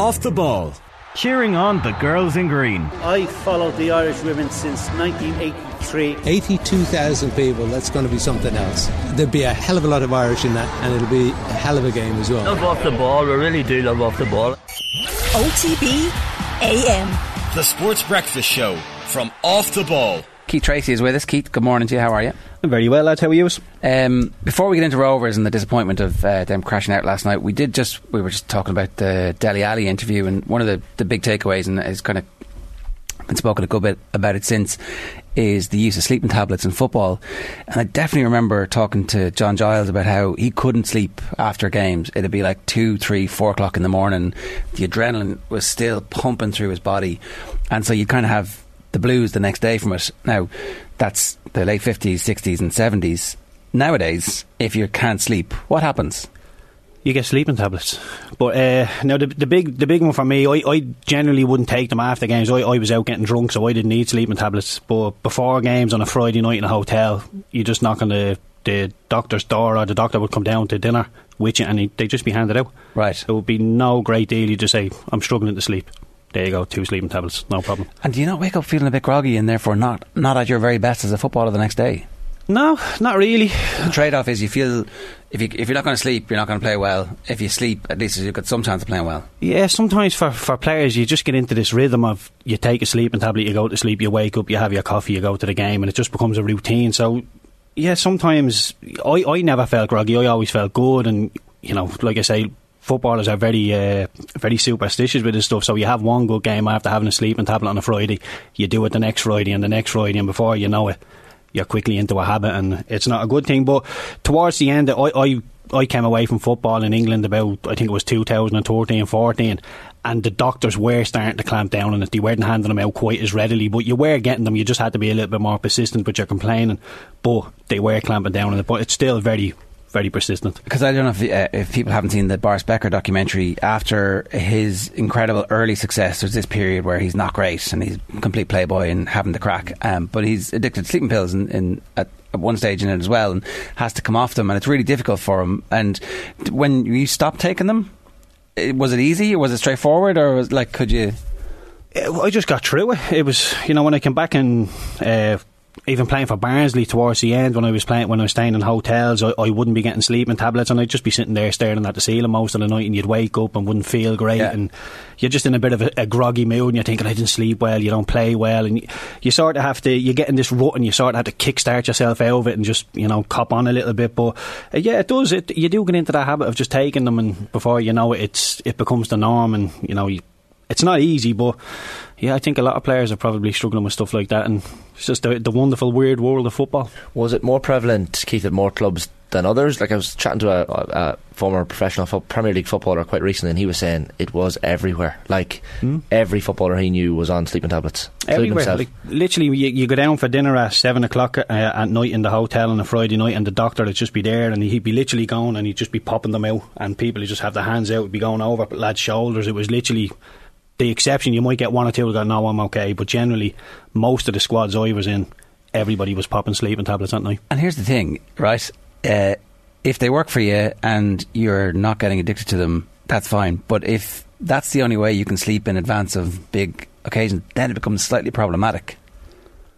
Off the Ball. Cheering on the girls in green. I followed the Irish women since 1983. 82,000 people, that's going to be something else. There'll be a hell of a lot of Irish in that, and it'll be a hell of a game as well. Love off the ball, we really do love off the ball. OTB AM. The Sports Breakfast Show from Off the Ball. Keith Treacy is with us. Keith, good morning to you. How are you? I'm very well, lads. How are you? Um, before we get into Rovers and the disappointment of uh, them crashing out last night, we did just we were just talking about the Dele Alli interview, and one of the, the big takeaways, and it's kind of been spoken a good bit about it since, is the use of sleeping tablets in football. And I definitely remember talking to John Giles about how he couldn't sleep after games. It'd be like two, three, four o'clock in the morning. The adrenaline was still pumping through his body, and so you kind of have the blues the next day from it. Now, that's the late 50s, 60s, and 70s. Nowadays, if you can't sleep, what happens? You get sleeping tablets, but uh, now the, the big the big one for me, I, I generally wouldn't take them after games. I, I was out getting drunk, so I didn't need sleeping tablets. But before games on a Friday night in a hotel, you just knock on the the doctor's door, or the doctor would come down to dinner with you, and he, they'd just be handed out. Right. It would be no great deal. You just say, "I'm struggling to sleep." There you go, two sleeping tablets, no problem. And do you not wake up feeling a bit groggy and therefore not, not at your very best as a footballer the next day? No, not really. The trade off is you feel if, you, if you're not going to sleep, you're not going to play well. If you sleep, at least you've got some chance of playing well. Yeah, sometimes for, for players, you just get into this rhythm of you take a sleeping tablet, you go to sleep, you wake up, you have your coffee, you go to the game, and it just becomes a routine. So, yeah, sometimes I, I never felt groggy. I always felt good, and you know, like I say, footballers are very uh, very superstitious with this stuff. So you have one good game after having a sleeping tablet on a Friday, you do it the next Friday and the next Friday, and before you know it, you're quickly into a habit, and it's not a good thing. But towards the end, I. I I came away from football in England about I think it was 2013 14 and the doctors were starting to clamp down on it. They weren't handing them out quite as readily, but you were getting them. You just had to be a little bit more persistent with your complaining. But they were clamping down on it. But it's still very very persistent. Because I don't know if, uh, if people haven't seen the Boris Becker documentary, after his incredible early success, there's this period where he's not great and he's complete playboy and having the crack. Um, but he's addicted to sleeping pills in, in at, at one stage in it as well and has to come off them and it's really difficult for him. And when you stop taking them, was it easy or was it straightforward or was like could you? I just got through it. It was you know when I came back and. Uh, even playing for Barnsley towards the end when I was playing when I was staying in hotels I, I, wouldn't be getting sleeping tablets and I'd just be sitting there staring at the ceiling most of the night and you'd wake up and wouldn't feel great yeah. and you're just in a bit of a, a, groggy mood and you're thinking I didn't sleep well you don't play well and you, you, sort of have to you get in this rut and you sort of have to kickstart yourself out of it and just you know cop on a little bit but uh, yeah it does it you do get into that habit of just taking them and before you know it it's it becomes the norm and you know you, it's not easy but yeah, I think a lot of players are probably struggling with stuff like that, and it's just the, the wonderful, weird world of football. Was it more prevalent, Keith, at more clubs than others? Like I was chatting to a, a, former professional fo- Premier League footballer quite recently, and he was saying it was everywhere. Like mm. every footballer he knew was on sleeping tablets. Everywhere, like, literally, you, you, go down for dinner at seven o'clock uh, at night in the hotel on a Friday night, and the doctor would just be there, and he'd be literally going, and he'd just be popping them out, and people would just have their hands out, would be going over lads' shoulders. It was literally the exception, you might get one or two who go, no, I'm okay. But generally, most of the squads I was in, everybody was popping sleeping tablets at night. And here's the thing, right? Uh, if they work for you and you're not getting addicted to them, that's fine. But if that's the only way you can sleep in advance of big occasions, then it becomes slightly problematic.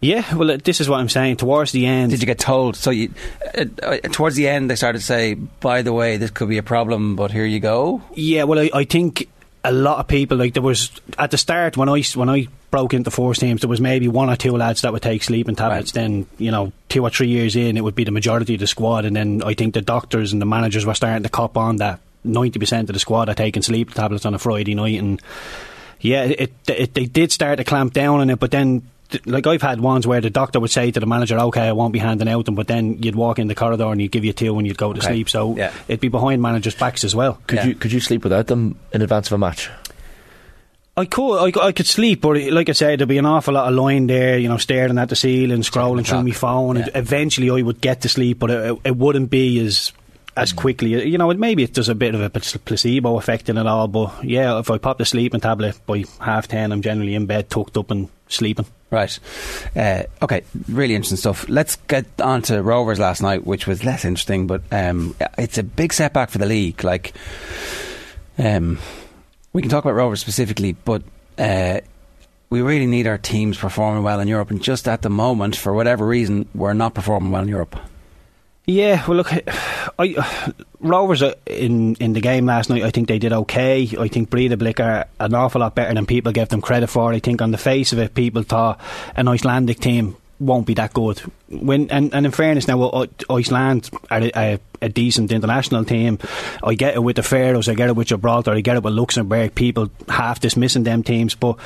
Yeah, well, uh, this is what I'm saying. Towards the end, did you get told? So, you, uh, uh, towards the end, they started to say, "By the way, this could be a problem, but here you go." Yeah, well, I, I think a lot of people like there was at the start when I when I broke into force teams there was maybe one or two lads that would take sleeping tablets. Right. then you know two or three years in it would be the majority of the squad. And then I think the doctors and the managers were starting to cop on that 90% of the squad are taking sleeping tablets on a Friday night. And yeah it, it they did start to clamp down on it but then like I've had ones where the doctor would say to the manager, "Okay, I won't be handing out them," but then you'd walk in the corridor and you'd give you two and you'd go to okay. sleep. So yeah. it'd be behind managers' backs as well. Could yeah. you could you sleep without them in advance of a match? I could, I, I, could sleep, but like I said, there'd be an awful lot of lying there, you know, staring at the ceiling, scrolling through my phone. Yeah. Eventually, I would get to sleep, but it, it wouldn't be as as mm. quickly. You know, maybe it does a bit of a placebo effect in it all, but yeah, if I pop the sleeping tablet by half ten, I'm generally in bed, tucked up and sleeping. Right. Uh, okay. Really interesting stuff. Let's get on to Rovers last night, which was less interesting, but um, it's a big setback for the league. Like, um, We can talk about Rovers specifically, but uh, we really need our teams performing well in Europe. And just at the moment, for whatever reason, we're not performing well in Europe. Yeah, well, look, I, Rovers in in the game last night. I think they did okay. I think Breidablik are an awful lot better than people gave them credit for. I think on the face of it, people thought an Icelandic team won't be that good. When and, and in fairness, now uh, Iceland are a, a, a, decent international team. I get it with the Faroes, I get it with Gibraltar, I get it with Luxembourg. People half dismissing them teams, but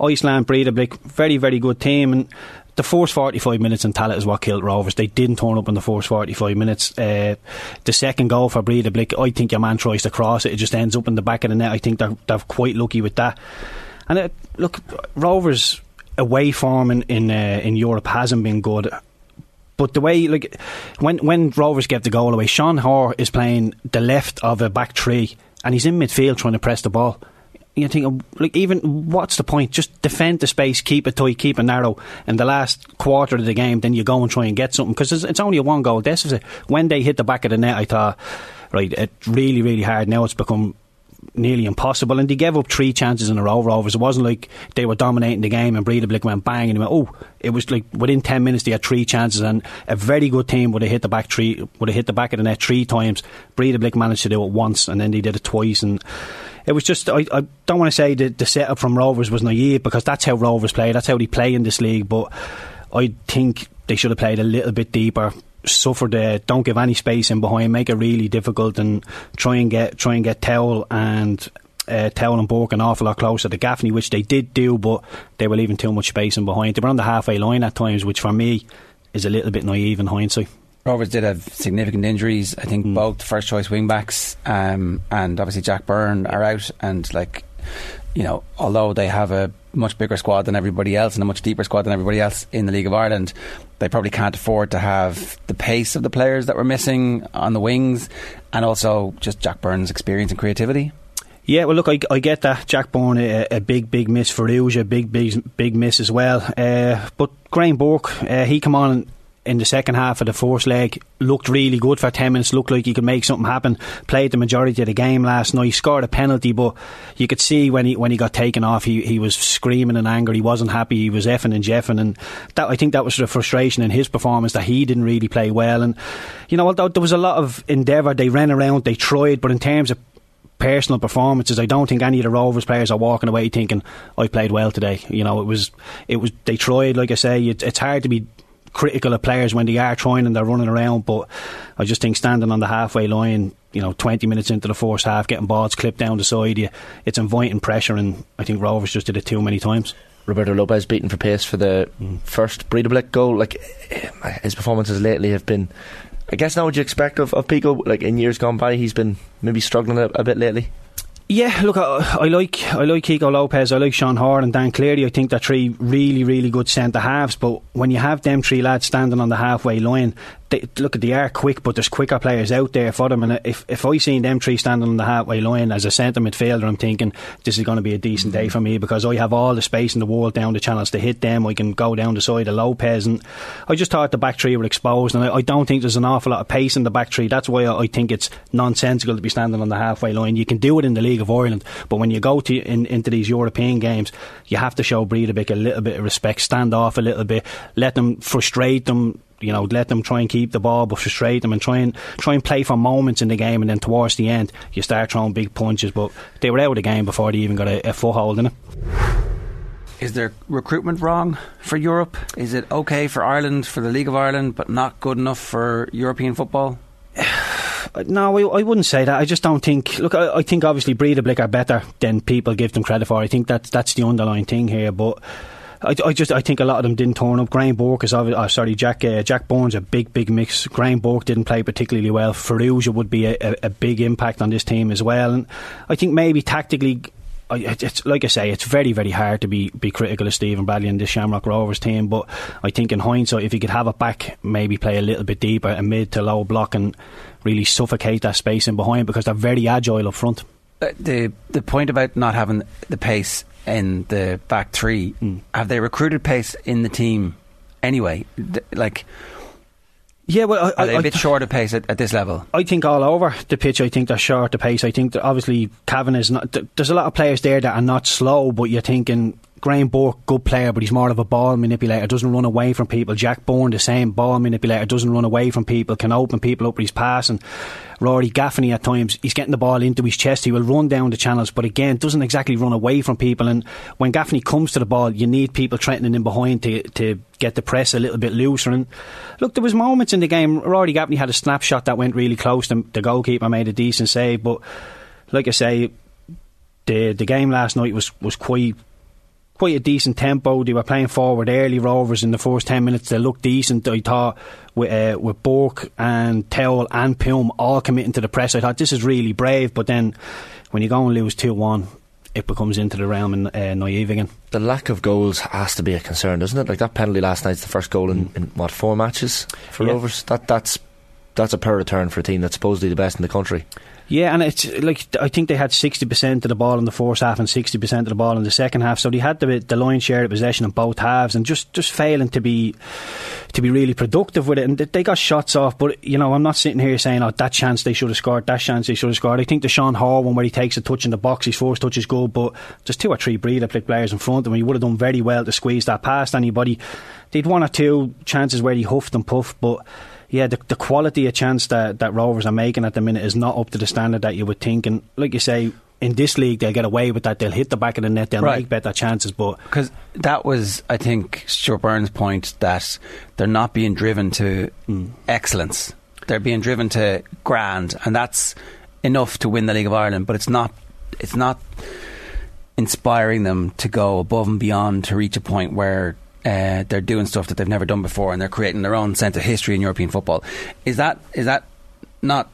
Iceland, Breidablik, very very good team and the first 45 minutes in Tallaght is what killed Rovers. They didn't turn up in the first 45 minutes. Uh, the second goal for Breidablik, I think your man tries to cross it. It just ends up in the back of the net. I think they're, they're quite lucky with that. And it, uh, look, Rovers away form in in, uh, in Europe hasn't been good. But the way, like, when when Rovers get the goal away, Sean Hoare is playing the left of a back three, and he's in midfield trying to press the ball you think, like, even what's the point? Just defend the space, keep it tight, keep it narrow. In the last quarter of the game, then you go and try and get something because it's, only a one goal this deficit. When they hit the back of the net, I thought, right, it's really, really hard. Now it's become nearly impossible. And they gave up three chances in a row, Rovers. It wasn't like they were dominating the game and Breidablik went bang and went, oh, it was like within 10 minutes they had three chances and a very good team would have hit the back three, would have hit the back of the net three times. Breidablik managed to do it once and then they did it twice and it was just I, I don't want to say that the setup from Rovers was naive because that's how Rovers play. That's how they play in this league. But I think they should have played a little bit deeper. Suffer the don't give any space in behind, make it really difficult, and try and get try and get Towell and uh, Towell and Burke an awful lot closer to Gaffney, which they did do, but they were leaving too much space in behind. They were on the halfway line at times, which for me is a little bit naive in hindsight. Rovers did have significant injuries. I think mm. both first choice wing backs um, and obviously Jack Byrne are out. And, like, you know, although they have a much bigger squad than everybody else and a much deeper squad than everybody else in the League of Ireland, they probably can't afford to have the pace of the players that were missing on the wings and also just Jack Byrne's experience and creativity. Yeah, well, look, I, I get that. Jack Byrne, a, a big, big miss Farrugia, a big, big, big miss as well. Uh, but Graham Burke, uh, he come on in the second half of the fourth leg looked really good for 10 minutes, looked like he could make something happen. Played the majority of the game last night, He scored a penalty, but you could see when he when he got taken off, he, he was screaming in anger. He wasn't happy. He was effing and jeffing, and that I think that was the frustration in his performance that he didn't really play well. And you know, although there was a lot of endeavour, they ran around, they tried, but in terms of personal performances. I don't think any of the Rovers players are walking away thinking I played well today. You know, it was it was they tried. Like I say, it, it's hard to be critical of players when they are trying and they're running around. But I just think standing on the halfway line, you know, 20 minutes into the first half, getting balls clipped down the side, you, it's inviting pressure, and I think Rovers just did it too many times. Roberto Lopez beaten for pace for the mm. first Breidablik goal. Like his performances lately have been. I guess now what you expect of, of Pico. Like in years gone by, he's been maybe struggling a, a bit lately. Yeah, look, I, I, like I like Pico Lopez, I like Sean Hoare and Dan Cleary. I think they're three really, really good centre halves. But when you have them three lads standing on the halfway line, they, look, they are quick, but there's quicker players out there for them. And if if I seen them three standing on the halfway line as a centre midfielder, I'm thinking this is going to be a decent day for me because I have all the space in the world down the channels to hit them. I can go down the side of Lopez, and I just thought the back three were exposed, and I, I don't think there's an awful lot of pace in the back three. That's why I, I, think it's nonsensical to be standing on the halfway line. You can do it in the League of Ireland, but when you go to in, into these European games, you have to show Breidablik a little bit of respect, stand off a little bit, let them frustrate them you know, let them try and keep the ball, but frustrate them and try and try and play for moments in the game, and then towards the end, you start throwing big punches. But they were out of the game before they even got a, a foothold in it. Is there recruitment wrong for Europe? Is it okay for Ireland, for the League of Ireland, but not good enough for European football? No, I, I, wouldn't say that. I just don't think. Look, I, I think obviously Breidablik are better than people give them credit for. I think that that's the underlying thing here. But I, I, just I think a lot of them didn't turn up. Graham Burke is obviously, oh, sorry, Jack uh, Jack Byrne's a big big mix. Graham Burke didn't play particularly well. Farrugia would be a, a, a, big impact on this team as well. And I think maybe tactically. It's like I say, it's very, very hard to be, be critical of Stephen Bradley and this Shamrock Rovers team. But I think in hindsight, if he could have it back, maybe play a little bit deeper, a mid to low block, and really suffocate that space in behind because they're very agile up front. Uh, the the point about not having the pace in the back three. Mm. Have they recruited pace in the team anyway? like, Yeah, well, I, Are they I, a bit I, short of pace at, at this level? I think all over the pitch. I think they're short the pace. I think that obviously Cavan is not. th- There's a lot of players there that are not slow, but you're thinking Graham Burke, good player, but he's more of a ball manipulator. Doesn't run away from people. Jack Byrne, the same ball manipulator. Doesn't run away from people. Can open people up with his passing. Rory Gaffney at times he's getting the ball into his chest. He will run down the channels, but again doesn't exactly run away from people. And when Gaffney comes to the ball, you need people threatening him behind to to get the press a little bit looser. And look, there was moments in the game. Rory Gaffney had a snapshot that went really close. The, the goalkeeper made a decent save, but like I say, the the game last night was was quite quite a decent tempo. They were playing forward early Rovers in the first ten minutes. They looked decent. I thought with uh, with Burke and Towell and Poom all committing to the press. I thought this is really brave. But then when you go and lose two one, it becomes into the realm and uh, naive again. The lack of goals has to be a concern, doesn't it? Like that penalty last night's the first goal in, in what four matches for Yeah. Rovers. That that's that's a poor return for a team that's supposedly the best in the country. Yeah, and it's like I think they had sixty percent of the ball in the first half and sixty percent of the ball in the second half. So they had the the lion's share of possession in both halves, and just just failing to be to be really productive with it. And they- got shots off, but you know I'm not sitting here saying oh that chance they should have scored, that chance they should have scored. I think the Sean Hoare one where he takes a touch in the box, his first touch is good, but just two or three breather play players in front of him, he would have done very well to squeeze that past anybody. They'd one or two chances where he huffed and puffed, but yeah, the, the quality of chance that, that Rovers are making at the minute is not up to the standard that you would think. And like you say, in this league, they'll get away with that. They'll hit the back of the net. They'll Right. make better chances. But Because that was, I think, Stuart Byrne's point that they're not being driven to mm. excellence. They're being driven to grand, and that's enough to win the League of Ireland. But it's not. It's not inspiring them to go above and beyond to reach a point where uh, they're doing stuff that they've never done before, and they're creating their own sense of history in European football. Is that is that not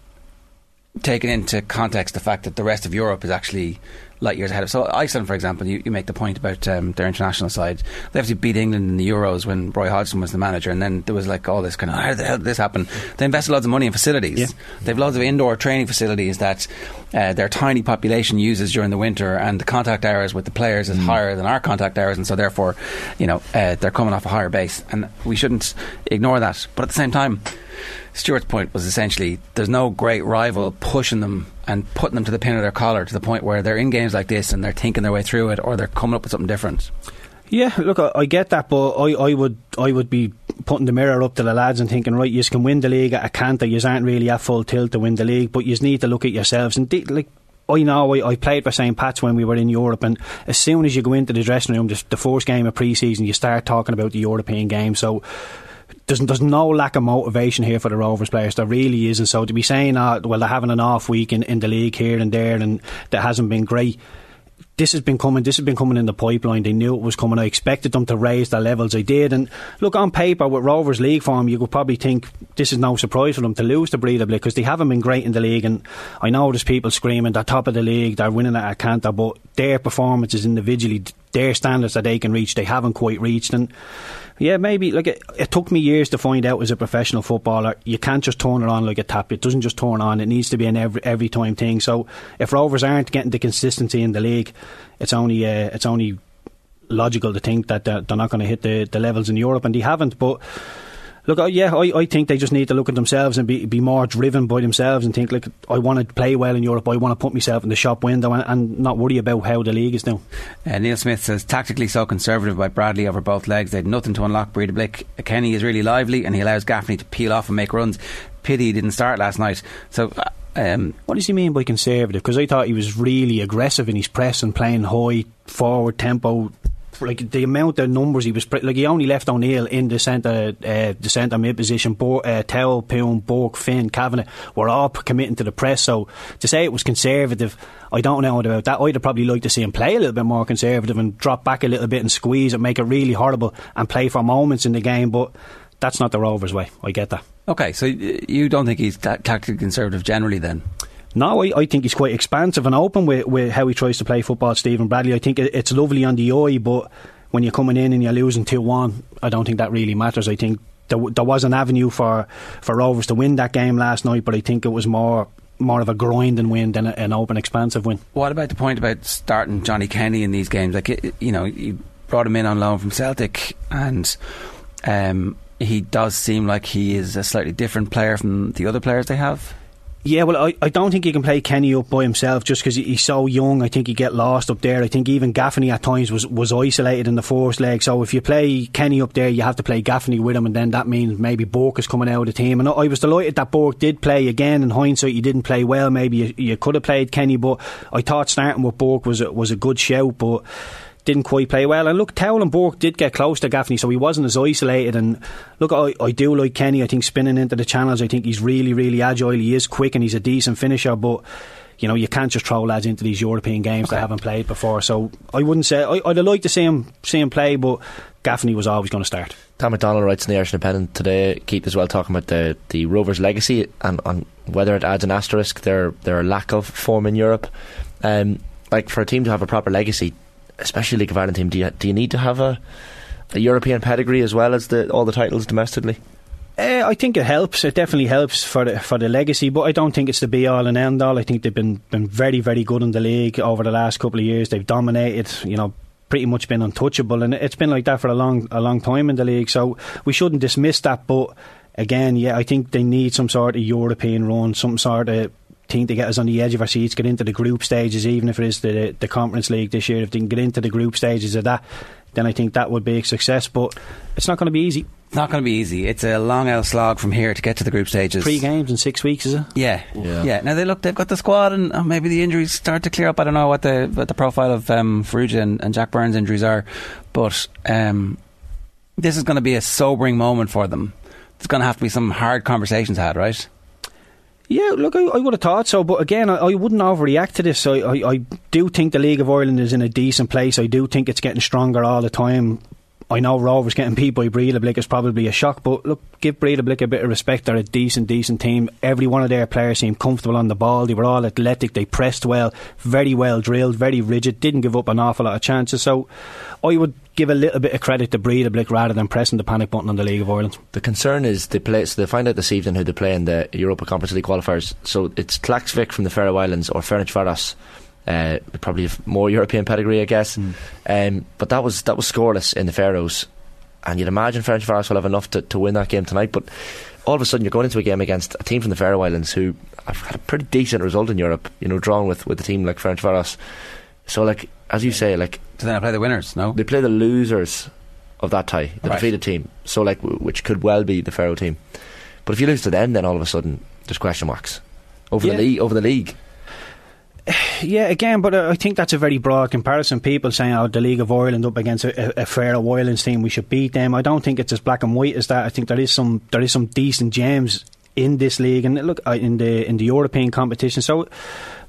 taking into context the fact that the rest of Europe is actually light years ahead of. So Iceland, for example, you, you make the point about um, their international side. They obviously beat England in the Euros when Roy Hodgson was the manager, and then there was like all this kind of how the hell did this happen? They invested loads of money in facilities. Yeah. They've loads of indoor training facilities that uh, their tiny population uses during the winter, and the contact hours with the players is higher than our contact hours, and so therefore, you know, uh, they're coming off a higher base, and we shouldn't ignore that. But at the same time. Stuart's point was essentially there's no great rival pushing them and putting them to the pin of their collar to the point where they're in games like this and they're thinking their way through it or they're coming up with something different. Yeah, look, I, I get that, but I, I would I would be putting the mirror up to the lads and thinking, right, you can win the league at a canter. You aren't really at full tilt to win the league, but you need to look at yourselves and de- like. I know I, I played for St. Pat's when we were in Europe, and as soon as you go into the dressing room, the, the first game of pre-season, you start talking about the European game. So there's, there's no lack of motivation here for the Rovers players. There really isn't. So to be saying, uh, well, they're having an off week in, in the league here and there, and that hasn't been great. This has been coming. This has been coming in the pipeline. They knew it was coming. I expected them to raise their levels. They did. And look, on paper, with Rovers league form, you could probably think this is no surprise for them to lose to Breidablik because they haven't been great in the league. And I know there's people screaming they're top of the league, they're winning at a canter, but their performances individually, their standards that they can reach, they haven't quite reached. And yeah, maybe like it, it took me years to find out as a professional footballer, you can't just turn it on like a tap. It doesn't just turn on. It needs to be an every every time thing. So if Rovers aren't getting the consistency in the league, it's only uh, it's only logical to think that they're, they're not going to hit the, the levels in Europe, and they haven't. But look, I- yeah, I, I think they just need to look at themselves and be be more driven by themselves and think like I want to play well in Europe. I want to put myself in the shop window and, and not worry about how the league is doing. Uh, Neil Smith says tactically so conservative by Bradley over both legs. They had nothing to unlock Breidablik. Kenny is really lively and he allows Gaffney to peel off and make runs. Pity he didn't start last night. So. Uh, um, What does he mean by conservative? Because I thought he was really aggressive in his press and playing high forward tempo. Like the amount of numbers he was, pre- like he only left O'Neill in the centre, uh, the centre mid position. Bo- uh, Towell, Poom, Burke, Finn, Kavanagh were all committing to the press. So to say it was conservative, I don't know about that. I'd have probably liked to see him play a little bit more conservative and drop back a little bit and squeeze and make it really horrible, and play for moments in the game. But that's not the Rovers' way. I get that. okay, so you don't think he's ta- tactically conservative generally then? No, I, I think he's quite expansive and open with, with how he tries to play football, Stephen Bradley. I think it, it's lovely on the eye, but when you're coming in and you're losing 2 1, I don't think that really matters. I think there, there was an avenue for, for Rovers to win that game last night, but I think it was more more of a grinding win than an open, expansive win. What about the point about starting Johnny Kenny in these games? Like, you know, you brought him in on loan from Celtic, and um, he does seem like he is a slightly different player from the other players they have. Yeah, well, I, I don't think he can play Kenny up by himself just because he's so young. I think he get lost up there. I think even Gaffney at times was, was isolated in the first leg. So if you play Kenny up there, you have to play Gaffney with him, and then that means maybe Burke is coming out of the team. And I was delighted that Burke did play again. In hindsight, he didn't play well. Maybe you, you could have played Kenny, but I thought starting with Burke was a, was a good shout. But didn't quite play well. And look, Towell and Burke did get close to Gaffney, so he wasn't as isolated. And look, I, I do like Kenny. I think spinning into the channels, I think he's really, really agile. He is quick and he's a decent finisher, but. You know, you can't just throw lads into these European games okay. that haven't played before. So I wouldn't say I, would like to see him see him play, but Gaffney was always going to start. Tom McDonald writes in the Irish Independent today, Keith as well, talking about the the Rovers' legacy and on whether it adds an asterisk their their lack of form in Europe. Um, like for a team to have a proper legacy, especially League of Ireland team, do you, do you need to have a, a European pedigree as well as the, all the titles domestically? Uh, I think it helps. It definitely helps for the for the legacy, but I don't think it's the be all and end all. I think they've been been very very good in the league over the last couple of years. They've dominated. You know, pretty much been untouchable, and it's been like that for a long a long time in the league. So we shouldn't dismiss that, but. Again, yeah, I think they need some sort of European run, some sort of team to get us on the edge of our seats, get into the group stages, even if it is the the Conference League this year. If they can get into the group stages of that, then I think that would be a success. But it's not going to be easy. It's not going to be easy. It's a long out slog from here to get to the group stages. Three games in six weeks, is it? Yeah, yeah. yeah. Now they look, they've got the squad, and oh, maybe the injuries start to clear up. I don't know what the what the profile of um, Farrugia and, and, Jack Byrne's injuries are, but um, this is going to be a sobering moment for them. There's going to have to be some hard conversations had, right? Yeah, look, I, I, would have thought so, but again, I, I wouldn't overreact to this. I, I, I, do think the League of Ireland is in a decent place. I do think it's getting stronger all the time. I know Rovers getting beat by Breidablik is probably a shock, but look, give Breidablik a bit of respect. They're a decent, decent team. Every one of their players seemed comfortable on the ball. They were all athletic. They pressed well, very well drilled, very rigid. Didn't give up an awful lot of chances. So I would give a little bit of credit to Breidablik rather than pressing the panic button on the League of Ireland. The concern is they play. So they find out this evening who they play in the Europa Conference League qualifiers. So it's Klaksvik from the Faroe Islands or Ferencvaros uh, probably more European pedigree, I guess. Mm. Um, but that was that was scoreless in the Faroes, and you'd imagine Ferencvaros will have enough to, to win that game tonight. But all of a sudden, you're going into a game against a team from the Faroe Islands who have had a pretty decent result in Europe. You know, drawn with with a team like Ferencvaros. So, like as you say, like do they not play the winners? No, they play the losers of that tie, the right. defeated team. So, like, which could well be the Faroe team. But if you lose to them, then all of a sudden there's question marks over yeah. the league. Over the league. Yeah, again, but uh, I think that's a very broad comparison. People saying, "Oh, the League of Ireland up against a, a Faroe Islands team, we should beat them." I don't think it's as black and white as that. I think there is some there is some decent gems in this league, and look in the in the European competition. So,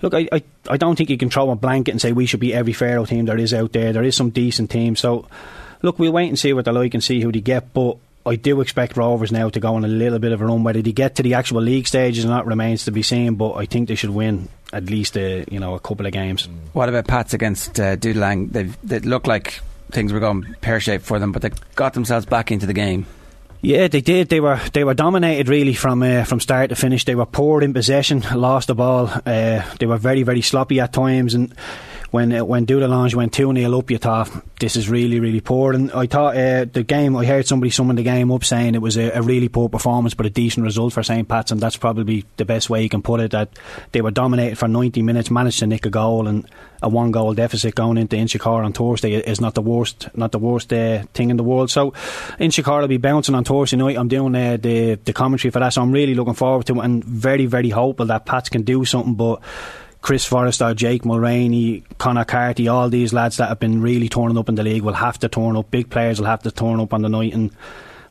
look, I, I, I don't think you can throw a blanket and say we should beat every Faroe team there is out there. There is some decent teams. So, look, we'll wait and see what they're like and see who they get, but. I do expect Rovers now to go on a little bit of a run. Whether they get to the actual league stages or not remains to be seen. But I think they should win at least a you know a couple of games. What about Pats against uh, Dudelange? They they looked like things were going pear shaped for them, but they got themselves back into the game. Yeah, they did. They were they were dominated really from uh, from start to finish. They were poor in possession, lost the ball. Uh, they were very very sloppy at times, and when uh, when Dudelange went 2 0 up, you thought this is really, really poor. And I thought uh, the game, I heard somebody summing the game up saying it was a, a, really poor performance, but a decent result for St. Pat's, and that's probably the best way you can put it. That they were dominated for 90 minutes, managed to nick a goal, and a one goal deficit going into Inchicore on Thursday is not the worst, not the worst uh, thing in the world. So Inchicore will be bouncing on Thursday night. I'm doing uh, the the commentary for that, so I'm really looking forward to it, and very, very hopeful that Pats can do something, but. Chris Forrester, Jake Mulraney, Conor Carty, all these lads that have been really turning up in the league will have to turn up. Big players will have to turn up on the night. And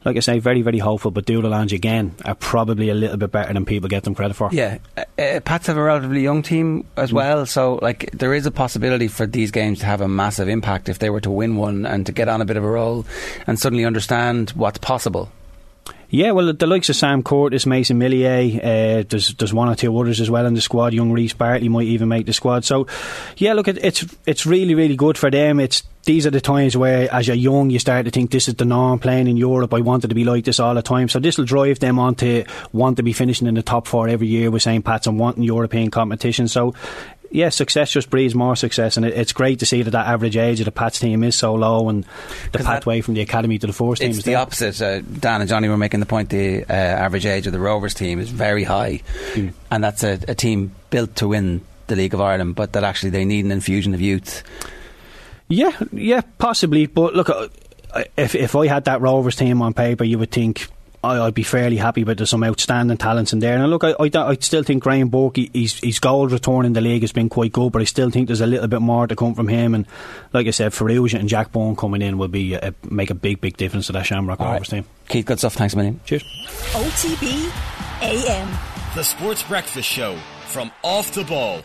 like I say, very, very hopeful. But Dudelange, again, are probably a little bit better than people get them credit for. Yeah. Uh, uh, Pats have a relatively young team as mm. well. So, like, there is a possibility for these games to have a massive impact if they were to win one and to get on a bit of a roll and suddenly understand what's possible. Yeah, well, the likes of Sam Curtis, Mason Melia, uh, there's there's one or two others as well in the squad. Young Reese Bartley might even make the squad. So, yeah, look, it's it's really really good for them. It's these are the times where, as you're young, you start to think this is the norm. Playing in Europe, I wanted to be like this all the time. So this will drive them on to want to be finishing in the top four every year with St. Pat's and wanting European competition. So yeah, success just breeds more success, and it, it's great to see that that average age of the Pats team is so low, and the pathway from the academy to the first team It's is the there. opposite. Uh, Dan and Johnny were making the point the uh, average age of the Rovers team is very high, Hmm. and that's a, a team built to win the League of Ireland, but that actually they need an infusion of youth. Yeah, yeah, possibly. But look, uh, if if I had that Rovers team on paper, you would think I, I'd be fairly happy. But there's some outstanding talents in there. And look, I, I, I still think Graham Burke, he- his his goal return in the league has been quite good. But I still think there's a little bit more to come from him. And like I said, Farrugia and Jack Byrne coming in will be a, make a big big difference to that Shamrock All right. Rovers team. Keith, good stuff. Thanks a million. Cheers. OTB AM. The Sports Breakfast Show from Off the Ball.